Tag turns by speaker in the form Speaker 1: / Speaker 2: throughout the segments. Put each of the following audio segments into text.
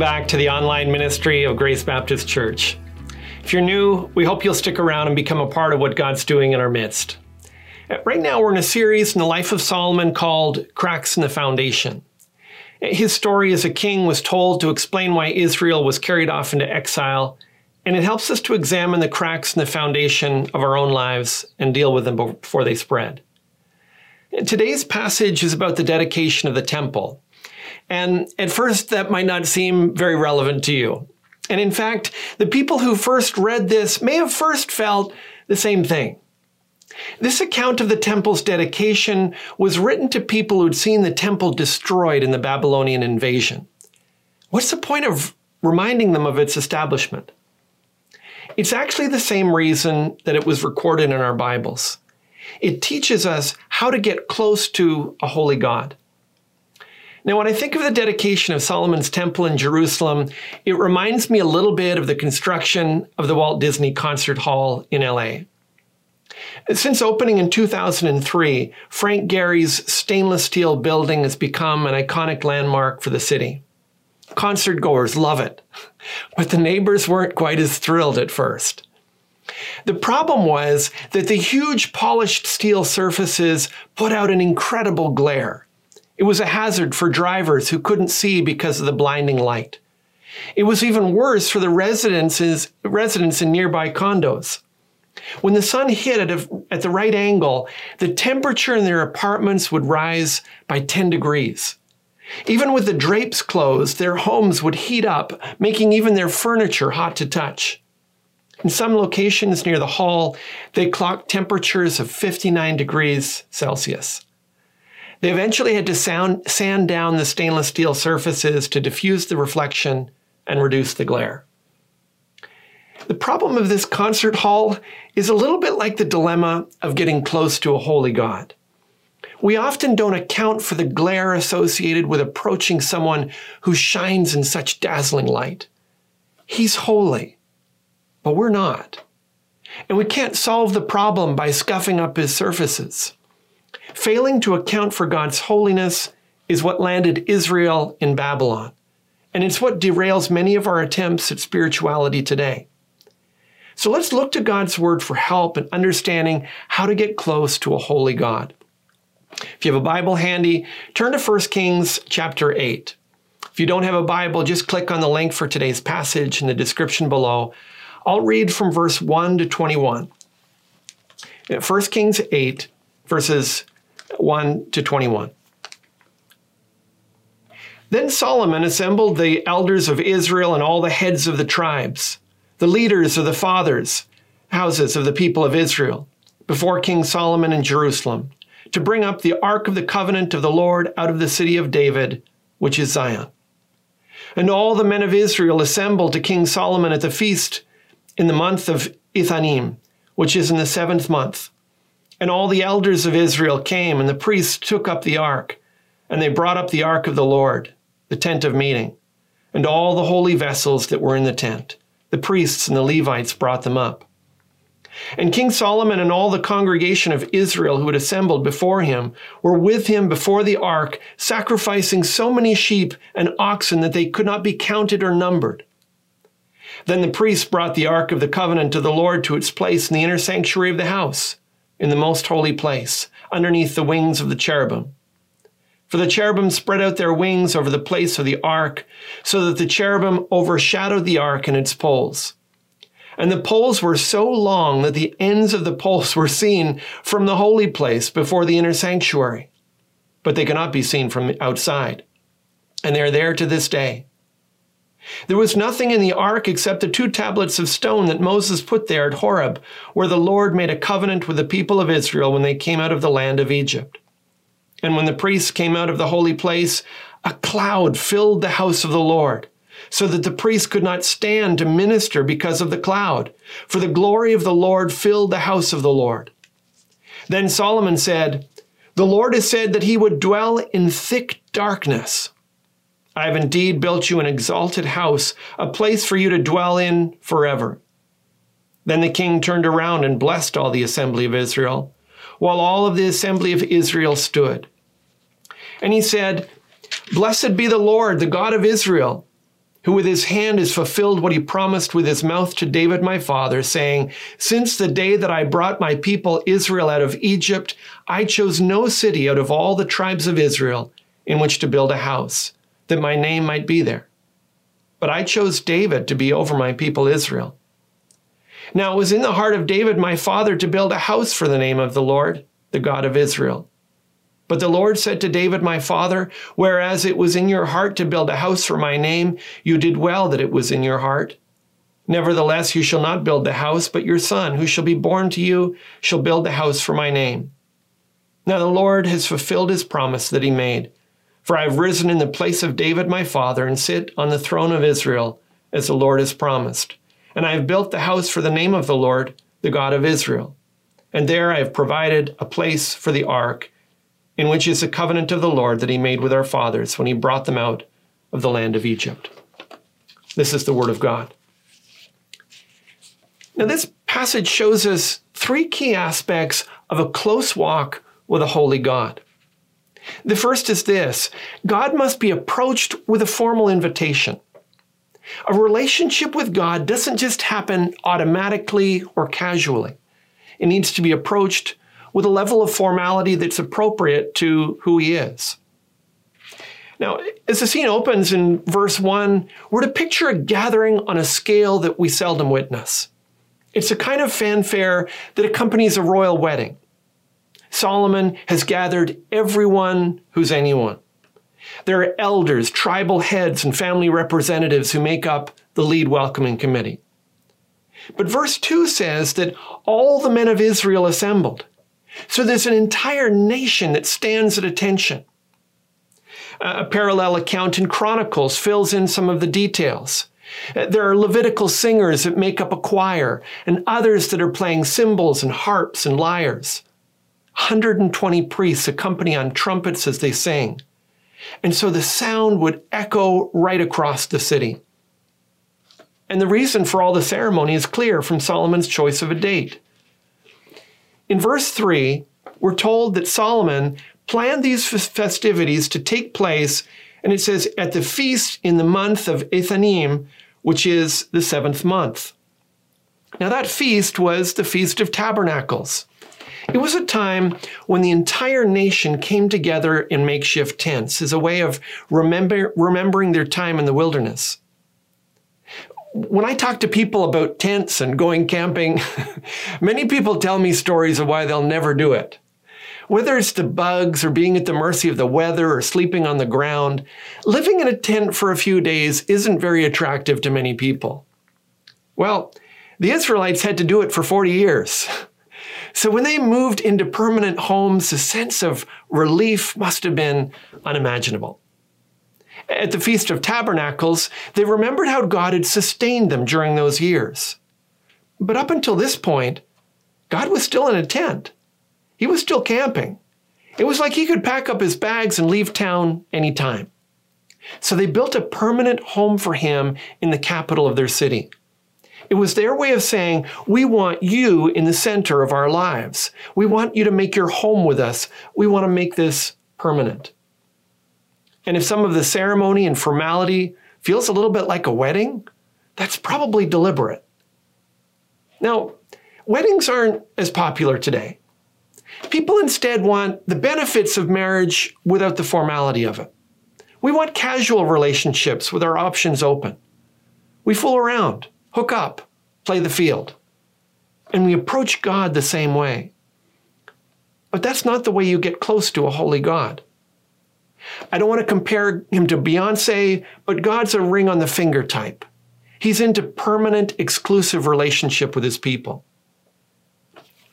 Speaker 1: Back to the online ministry of Grace Baptist Church. If you're new, we hope you'll stick around and become a part of what God's doing in our midst. Right now, we're in a series in the life of Solomon called Cracks in the Foundation. His story as a king was told to explain why Israel was carried off into exile, and it helps us to examine the cracks in the foundation of our own lives and deal with them before they spread. Today's passage is about the dedication of the temple. And at first, that might not seem very relevant to you. And in fact, the people who first read this may have first felt the same thing. This account of the temple's dedication was written to people who'd seen the temple destroyed in the Babylonian invasion. What's the point of reminding them of its establishment? It's actually the same reason that it was recorded in our Bibles. It teaches us how to get close to a holy God. Now, when I think of the dedication of Solomon's temple in Jerusalem, it reminds me a little bit of the construction of the Walt Disney Concert Hall in LA. Since opening in 2003, Frank Gehry's stainless steel building has become an iconic landmark for the city. Concert goers love it, but the neighbors weren't quite as thrilled at first. The problem was that the huge polished steel surfaces put out an incredible glare. It was a hazard for drivers who couldn't see because of the blinding light. It was even worse for the residences, residents in nearby condos. When the sun hit at, a, at the right angle, the temperature in their apartments would rise by 10 degrees. Even with the drapes closed, their homes would heat up, making even their furniture hot to touch. In some locations near the hall, they clocked temperatures of 59 degrees Celsius. They eventually had to sound, sand down the stainless steel surfaces to diffuse the reflection and reduce the glare. The problem of this concert hall is a little bit like the dilemma of getting close to a holy God. We often don't account for the glare associated with approaching someone who shines in such dazzling light. He's holy, but we're not. And we can't solve the problem by scuffing up his surfaces. Failing to account for God's holiness is what landed Israel in Babylon, and it's what derails many of our attempts at spirituality today. So let's look to God's word for help in understanding how to get close to a holy God. If you have a Bible handy, turn to 1 Kings chapter 8. If you don't have a Bible, just click on the link for today's passage in the description below. I'll read from verse 1 to 21. 1 Kings 8, verses 1 to 21. Then Solomon assembled the elders of Israel and all the heads of the tribes, the leaders of the fathers' houses of the people of Israel, before King Solomon in Jerusalem, to bring up the ark of the covenant of the Lord out of the city of David, which is Zion. And all the men of Israel assembled to King Solomon at the feast in the month of Ethanim, which is in the seventh month. And all the elders of Israel came, and the priests took up the ark, and they brought up the ark of the Lord, the tent of meeting, and all the holy vessels that were in the tent. The priests and the Levites brought them up. And King Solomon and all the congregation of Israel who had assembled before him were with him before the ark, sacrificing so many sheep and oxen that they could not be counted or numbered. Then the priests brought the ark of the covenant of the Lord to its place in the inner sanctuary of the house in the most holy place, underneath the wings of the cherubim. For the cherubim spread out their wings over the place of the ark, so that the cherubim overshadowed the ark and its poles. And the poles were so long that the ends of the poles were seen from the holy place before the inner sanctuary, but they cannot be seen from outside. And they are there to this day. There was nothing in the ark except the two tablets of stone that Moses put there at Horeb, where the Lord made a covenant with the people of Israel when they came out of the land of Egypt. And when the priests came out of the holy place, a cloud filled the house of the Lord, so that the priests could not stand to minister because of the cloud, for the glory of the Lord filled the house of the Lord. Then Solomon said, The Lord has said that he would dwell in thick darkness. I have indeed built you an exalted house, a place for you to dwell in forever. Then the king turned around and blessed all the assembly of Israel, while all of the assembly of Israel stood. And he said, Blessed be the Lord, the God of Israel, who with his hand has fulfilled what he promised with his mouth to David my father, saying, Since the day that I brought my people Israel out of Egypt, I chose no city out of all the tribes of Israel in which to build a house, that my name might be there. But I chose David to be over my people Israel. Now it was in the heart of David my father to build a house for the name of the Lord, the God of Israel. But the Lord said to David, my father, Whereas it was in your heart to build a house for my name, you did well that it was in your heart. Nevertheless, you shall not build the house, but your son, who shall be born to you, shall build the house for my name. Now the Lord has fulfilled his promise that he made. For I have risen in the place of David my father and sit on the throne of Israel, as the Lord has promised. And I have built the house for the name of the Lord, the God of Israel. And there I have provided a place for the ark in which is the covenant of the Lord that he made with our fathers when he brought them out of the land of Egypt. This is the word of God. Now, this passage shows us three key aspects of a close walk with a holy God. The first is this God must be approached with a formal invitation. A relationship with God doesn't just happen automatically or casually. It needs to be approached with a level of formality that's appropriate to who he is. Now, as the scene opens in verse 1, we're to picture a gathering on a scale that we seldom witness. It's a kind of fanfare that accompanies a royal wedding. Solomon has gathered everyone who's anyone. There are elders, tribal heads, and family representatives who make up the lead welcoming committee. But verse 2 says that all the men of Israel assembled. So there's an entire nation that stands at attention. A parallel account in Chronicles fills in some of the details. Uh, there are Levitical singers that make up a choir, and others that are playing cymbals and harps and lyres. 120 priests accompany on trumpets as they sing. And so the sound would echo right across the city. And the reason for all the ceremony is clear from Solomon's choice of a date. In verse 3, we're told that Solomon planned these festivities to take place, and it says, at the feast in the month of Ethanim, which is the seventh month. Now, that feast was the Feast of Tabernacles. It was a time when the entire nation came together in makeshift tents as a way of remember, remembering their time in the wilderness when I talk to people about tents and going camping, many people tell me stories of why they'll never do it. Whether it's the bugs or being at the mercy of the weather or sleeping on the ground, living in a tent for a few days isn't very attractive to many people. Well, the Israelites had to do it for 40 years. So when they moved into permanent homes, the sense of relief must have been unimaginable at the Feast of Tabernacles, they remembered how God had sustained them during those years. But up until this point, God was still in a tent. He was still camping. It was like he could pack up his bags and leave town anytime. So they built a permanent home for him in the capital of their city. It was their way of saying, We want you in the center of our lives. We want you to make your home with us. We want to make this permanent. And if some of the ceremony and formality feels a little bit like a wedding, that's probably deliberate. Now, weddings aren't as popular today. People instead want the benefits of marriage without the formality of it. We want casual relationships with our options open. We fool around, hook up, play the field. And we approach God the same way. But that's not the way you get close to a holy God. I don't want to compare him to Beyonce, but God's a ring on the finger type. He's into permanent, exclusive relationship with his people.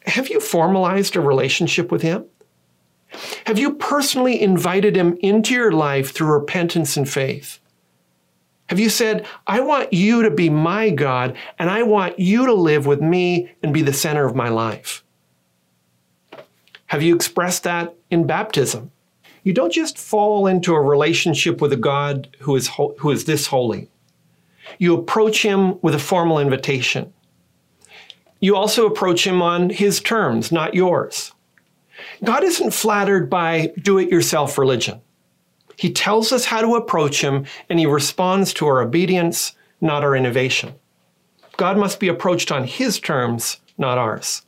Speaker 1: Have you formalized a relationship with him? Have you personally invited him into your life through repentance and faith? Have you said, I want you to be my God and I want you to live with me and be the center of my life? Have you expressed that in baptism? you don't just fall into a relationship with a God who is, ho- who is this holy. You approach him with a formal invitation. You also approach him on his terms, not yours. God isn't flattered by do it yourself religion. He tells us how to approach Him, and He responds to our obedience, not our innovation. God must be approached on His terms, not ours.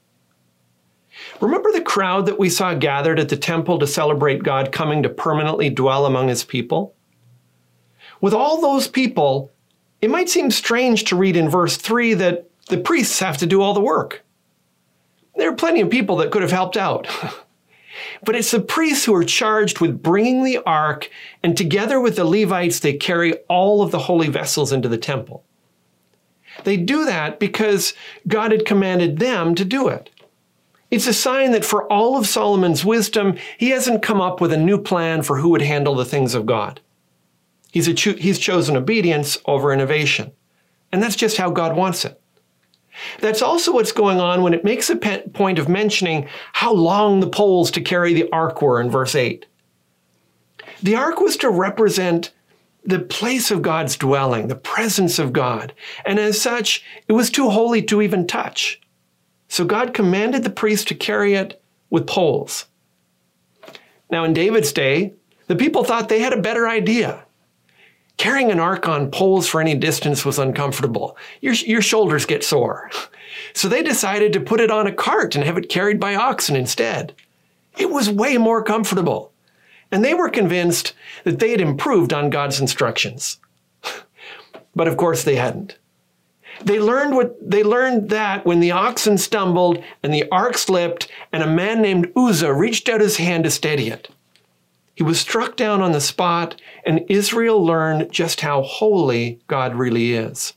Speaker 1: Remember the crowd that we saw gathered at the temple to celebrate God coming to permanently dwell among His people? With all those people, it might seem strange to read in verse 3 that the priests have to do all the work. There are plenty of people that could have helped out. but it's the priests who are charged with bringing the ark, and together with the Levites, they carry all of the holy vessels into the temple. They do that because God had commanded them to do it. It's a sign that for all of Solomon's wisdom, he hasn't come up with a new plan for who would handle the things of God. He's, cho- he's chosen obedience over innovation. And that's just how God wants it. That's also what's going on when it makes a point of mentioning how long the poles to carry the ark were in verse 8. The ark was to represent the place of God's dwelling, the presence of God, and as such, it was too holy to even touch. So God commanded the priest to carry it with poles. Now, in David's day, the people thought they had a better idea. Carrying an ark on poles for any distance was uncomfortable. Your, your shoulders get sore. So they decided to put it on a cart and have it carried by oxen instead. It was way more comfortable. And they were convinced that they had improved on God's instructions. but of course they hadn't. They learned what they learned that when the oxen stumbled and the ark slipped and a man named Uzzah reached out his hand to steady it. He was struck down on the spot, and Israel learned just how holy God really is.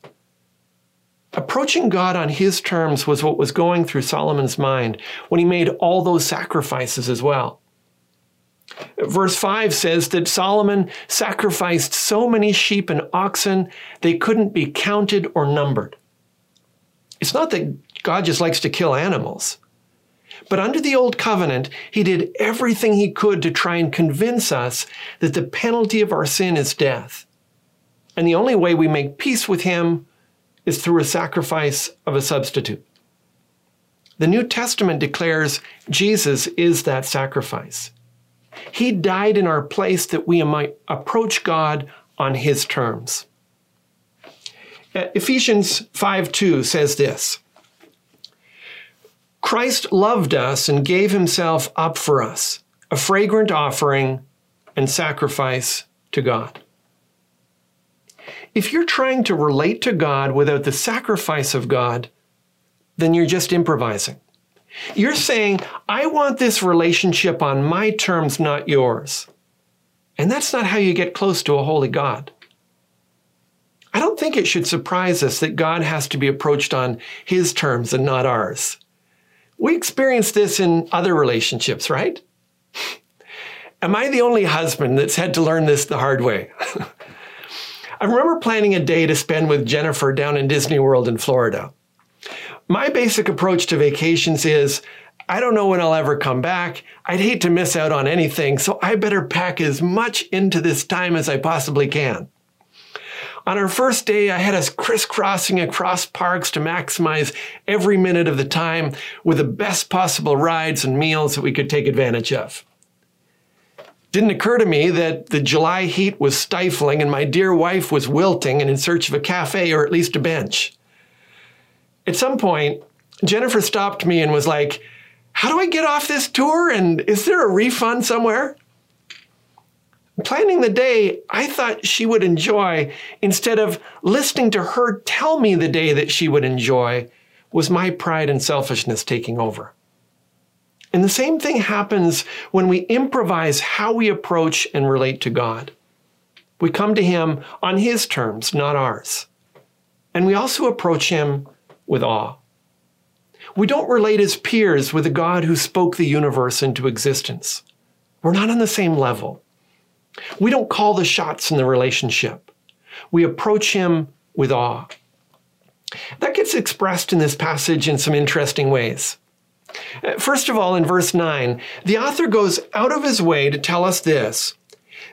Speaker 1: Approaching God on his terms was what was going through Solomon's mind when he made all those sacrifices as well. Verse 5 says that Solomon sacrificed so many sheep and oxen they couldn't be counted or numbered. It's not that God just likes to kill animals. But under the old covenant, he did everything he could to try and convince us that the penalty of our sin is death. And the only way we make peace with him is through a sacrifice of a substitute. The New Testament declares Jesus is that sacrifice. He died in our place that we might approach God on his terms. Ephesians 5 2 says this Christ loved us and gave himself up for us, a fragrant offering and sacrifice to God. If you're trying to relate to God without the sacrifice of God, then you're just improvising. You're saying, I want this relationship on my terms, not yours. And that's not how you get close to a holy God. I don't think it should surprise us that God has to be approached on his terms and not ours. We experience this in other relationships, right? Am I the only husband that's had to learn this the hard way? I remember planning a day to spend with Jennifer down in Disney World in Florida. My basic approach to vacations is I don't know when I'll ever come back. I'd hate to miss out on anything, so I better pack as much into this time as I possibly can. On our first day, I had us crisscrossing across parks to maximize every minute of the time with the best possible rides and meals that we could take advantage of. Didn't occur to me that the July heat was stifling and my dear wife was wilting and in search of a cafe or at least a bench. At some point, Jennifer stopped me and was like, How do I get off this tour? And is there a refund somewhere? Planning the day I thought she would enjoy instead of listening to her tell me the day that she would enjoy was my pride and selfishness taking over. And the same thing happens when we improvise how we approach and relate to God. We come to Him on His terms, not ours. And we also approach Him with awe. We don't relate as peers with a God who spoke the universe into existence. We're not on the same level. We don't call the shots in the relationship. We approach him with awe. That gets expressed in this passage in some interesting ways. First of all, in verse 9, the author goes out of his way to tell us this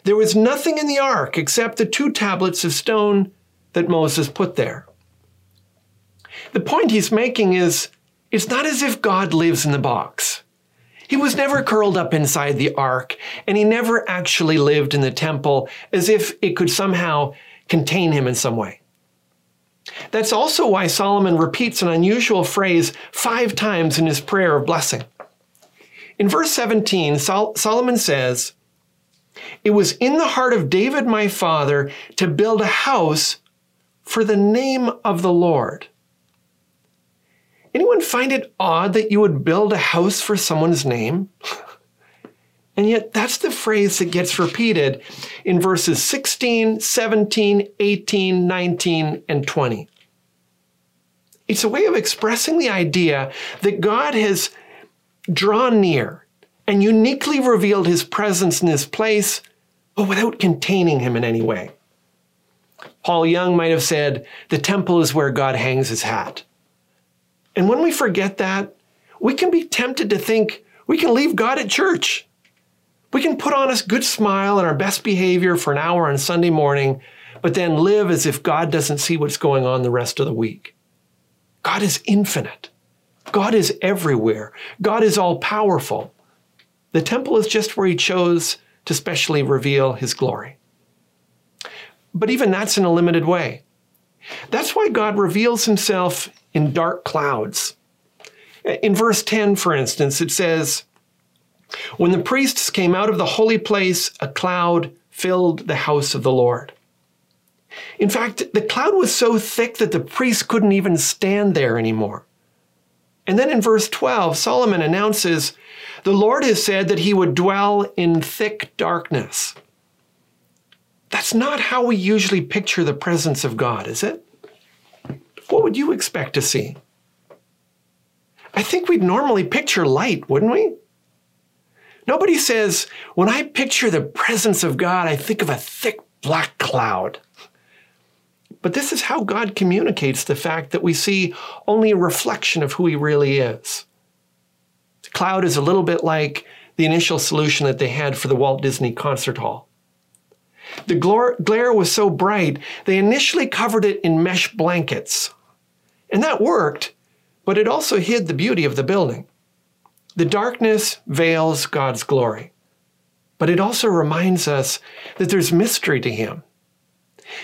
Speaker 1: there was nothing in the ark except the two tablets of stone that Moses put there. The point he's making is it's not as if God lives in the box. He was never curled up inside the ark, and he never actually lived in the temple as if it could somehow contain him in some way. That's also why Solomon repeats an unusual phrase five times in his prayer of blessing. In verse 17, Sol- Solomon says, It was in the heart of David my father to build a house for the name of the Lord. Anyone find it odd that you would build a house for someone's name? And yet, that's the phrase that gets repeated in verses 16, 17, 18, 19, and 20. It's a way of expressing the idea that God has drawn near and uniquely revealed his presence in this place, but without containing him in any way. Paul Young might have said, The temple is where God hangs his hat. And when we forget that, we can be tempted to think we can leave God at church we can put on a good smile and our best behavior for an hour on Sunday morning, but then live as if God doesn't see what's going on the rest of the week. God is infinite. God is everywhere. God is all powerful. The temple is just where he chose to specially reveal his glory. But even that's in a limited way. That's why God reveals himself in dark clouds. In verse 10, for instance, it says, when the priests came out of the holy place, a cloud filled the house of the Lord. In fact, the cloud was so thick that the priests couldn't even stand there anymore. And then in verse 12, Solomon announces, The Lord has said that he would dwell in thick darkness. That's not how we usually picture the presence of God, is it? What would you expect to see? I think we'd normally picture light, wouldn't we? Nobody says, when I picture the presence of God, I think of a thick black cloud. But this is how God communicates the fact that we see only a reflection of who He really is. The cloud is a little bit like the initial solution that they had for the Walt Disney Concert Hall. The glare was so bright, they initially covered it in mesh blankets. And that worked, but it also hid the beauty of the building. The darkness veils God's glory, but it also reminds us that there's mystery to Him.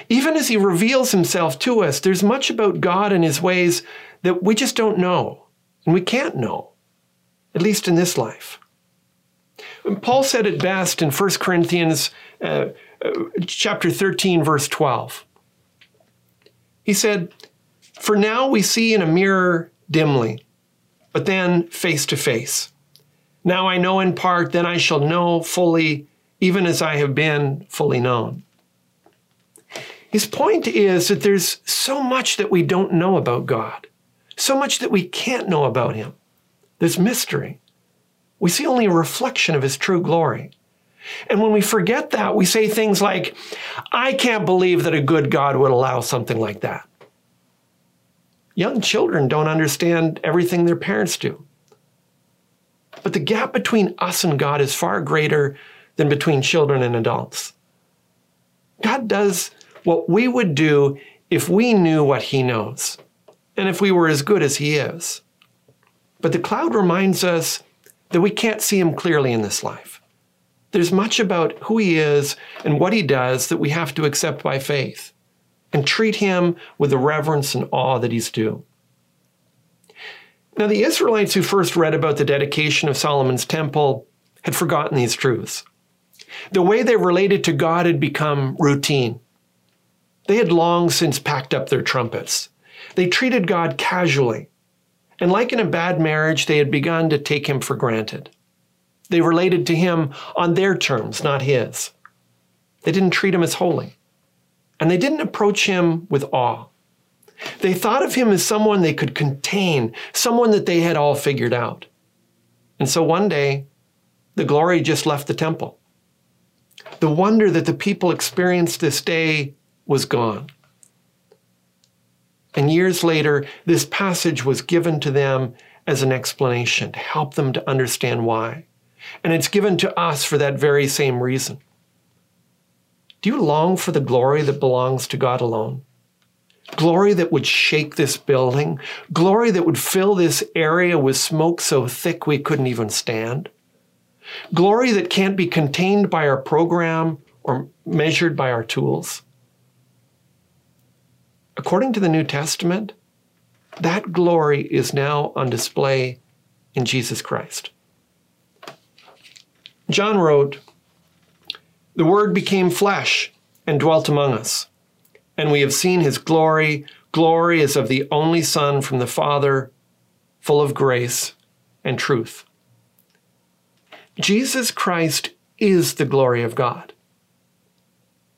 Speaker 1: Even as He reveals Himself to us, there's much about God and His ways that we just don't know, and we can't know, at least in this life. Paul said it best in 1 Corinthians uh, uh, chapter 13, verse 12. He said, For now we see in a mirror dimly but then face to face. Now I know in part, then I shall know fully, even as I have been fully known. His point is that there's so much that we don't know about God, so much that we can't know about Him. There's mystery. We see only a reflection of His true glory. And when we forget that, we say things like, I can't believe that a good God would allow something like that. Young children don't understand everything their parents do. But the gap between us and God is far greater than between children and adults. God does what we would do if we knew what He knows and if we were as good as He is. But the cloud reminds us that we can't see Him clearly in this life. There's much about who He is and what He does that we have to accept by faith and treat him with the reverence and awe that he's due. Now, the Israelites who first read about the dedication of Solomon's temple had forgotten these truths. The way they related to God had become routine. They had long since packed up their trumpets. They treated God casually. And like in a bad marriage, they had begun to take him for granted. They related to him on their terms, not his. They didn't treat him as holy and they didn't approach him with awe. They thought of him as someone they could contain, someone that they had all figured out. And so one day, the glory just left the temple. The wonder that the people experienced this day was gone. And years later, this passage was given to them as an explanation to help them to understand why. And it's given to us for that very same reason. Do you long for the glory that belongs to God alone? Glory that would shake this building, glory that would fill this area with smoke so thick we couldn't even stand. glory that can't be contained by our program or measured by our tools. According to the New Testament, that glory is now on display in Jesus Christ. John wrote, The Word became flesh and dwelt among us, and we have seen his glory. Glory is of the only Son from the Father, full of grace and truth. Jesus Christ is the glory of God.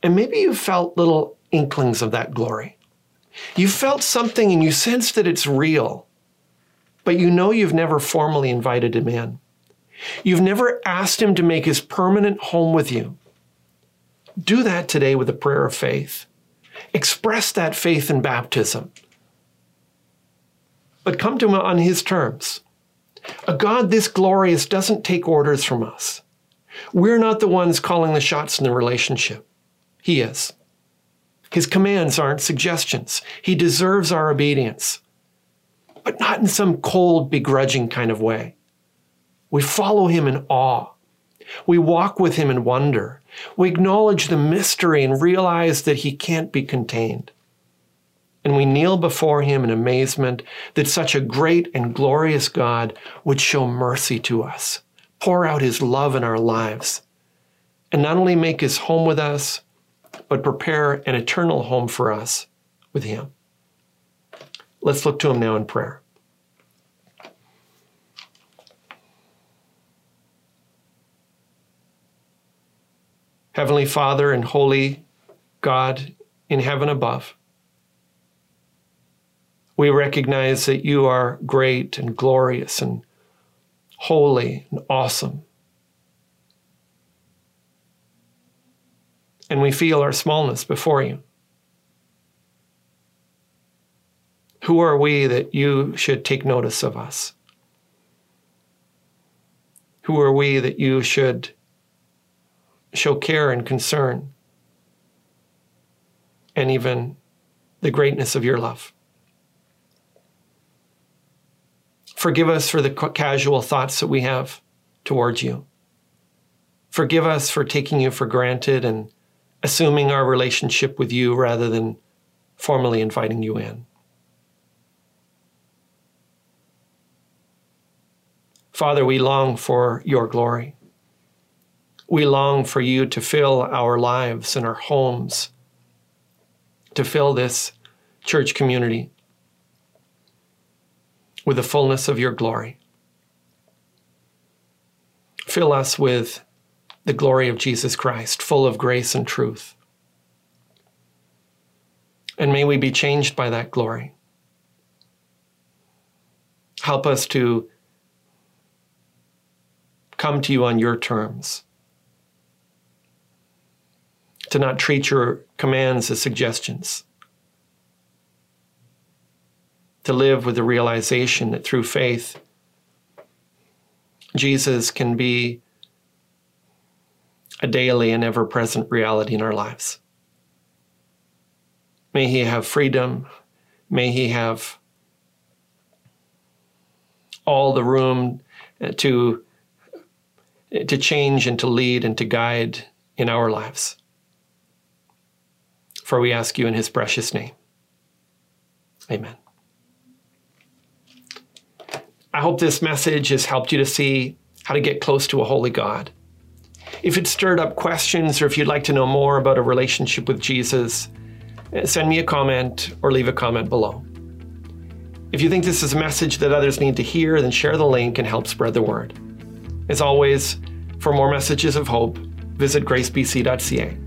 Speaker 1: And maybe you felt little inklings of that glory. You felt something and you sense that it's real, but you know you've never formally invited him in. You've never asked him to make his permanent home with you. Do that today with a prayer of faith. Express that faith in baptism. But come to him on his terms. A God this glorious doesn't take orders from us. We're not the ones calling the shots in the relationship. He is. His commands aren't suggestions. He deserves our obedience, but not in some cold, begrudging kind of way. We follow him in awe. We walk with him in wonder. We acknowledge the mystery and realize that he can't be contained. And we kneel before him in amazement that such a great and glorious God would show mercy to us, pour out his love in our lives, and not only make his home with us, but prepare an eternal home for us with him. Let's look to him now in prayer. Heavenly Father and Holy God in heaven above, we recognize that you are great and glorious and holy and awesome. And we feel our smallness before you. Who are we that you should take notice of us? Who are we that you should show care and concern, and even the greatness of your love. Forgive us for the casual thoughts that we have towards you. Forgive us for taking you for granted and assuming our relationship with you rather than formally inviting you in. Father, we long for your glory. We long for you to fill our lives and our homes, to fill this church community with the fullness of your glory. Fill us with the glory of Jesus Christ, full of grace and truth. And may we be changed by that glory. Help us to come to you on your terms to not treat your commands as suggestions, to live with the realization that through faith, Jesus can be a daily and ever present reality in our lives. May He have freedom. May He have all the room uh, to, to change and to lead and to guide in our lives for we ask you in his precious name. Amen. I hope this message has helped you to see how to get close to a holy God. If it stirred up questions or if you'd like to know more about a relationship with Jesus, eh, send me a comment or leave a comment below. If you think this is a message that others need to hear, then share the link and help spread the word. As always, for more messages of hope, visit gracebc.ca.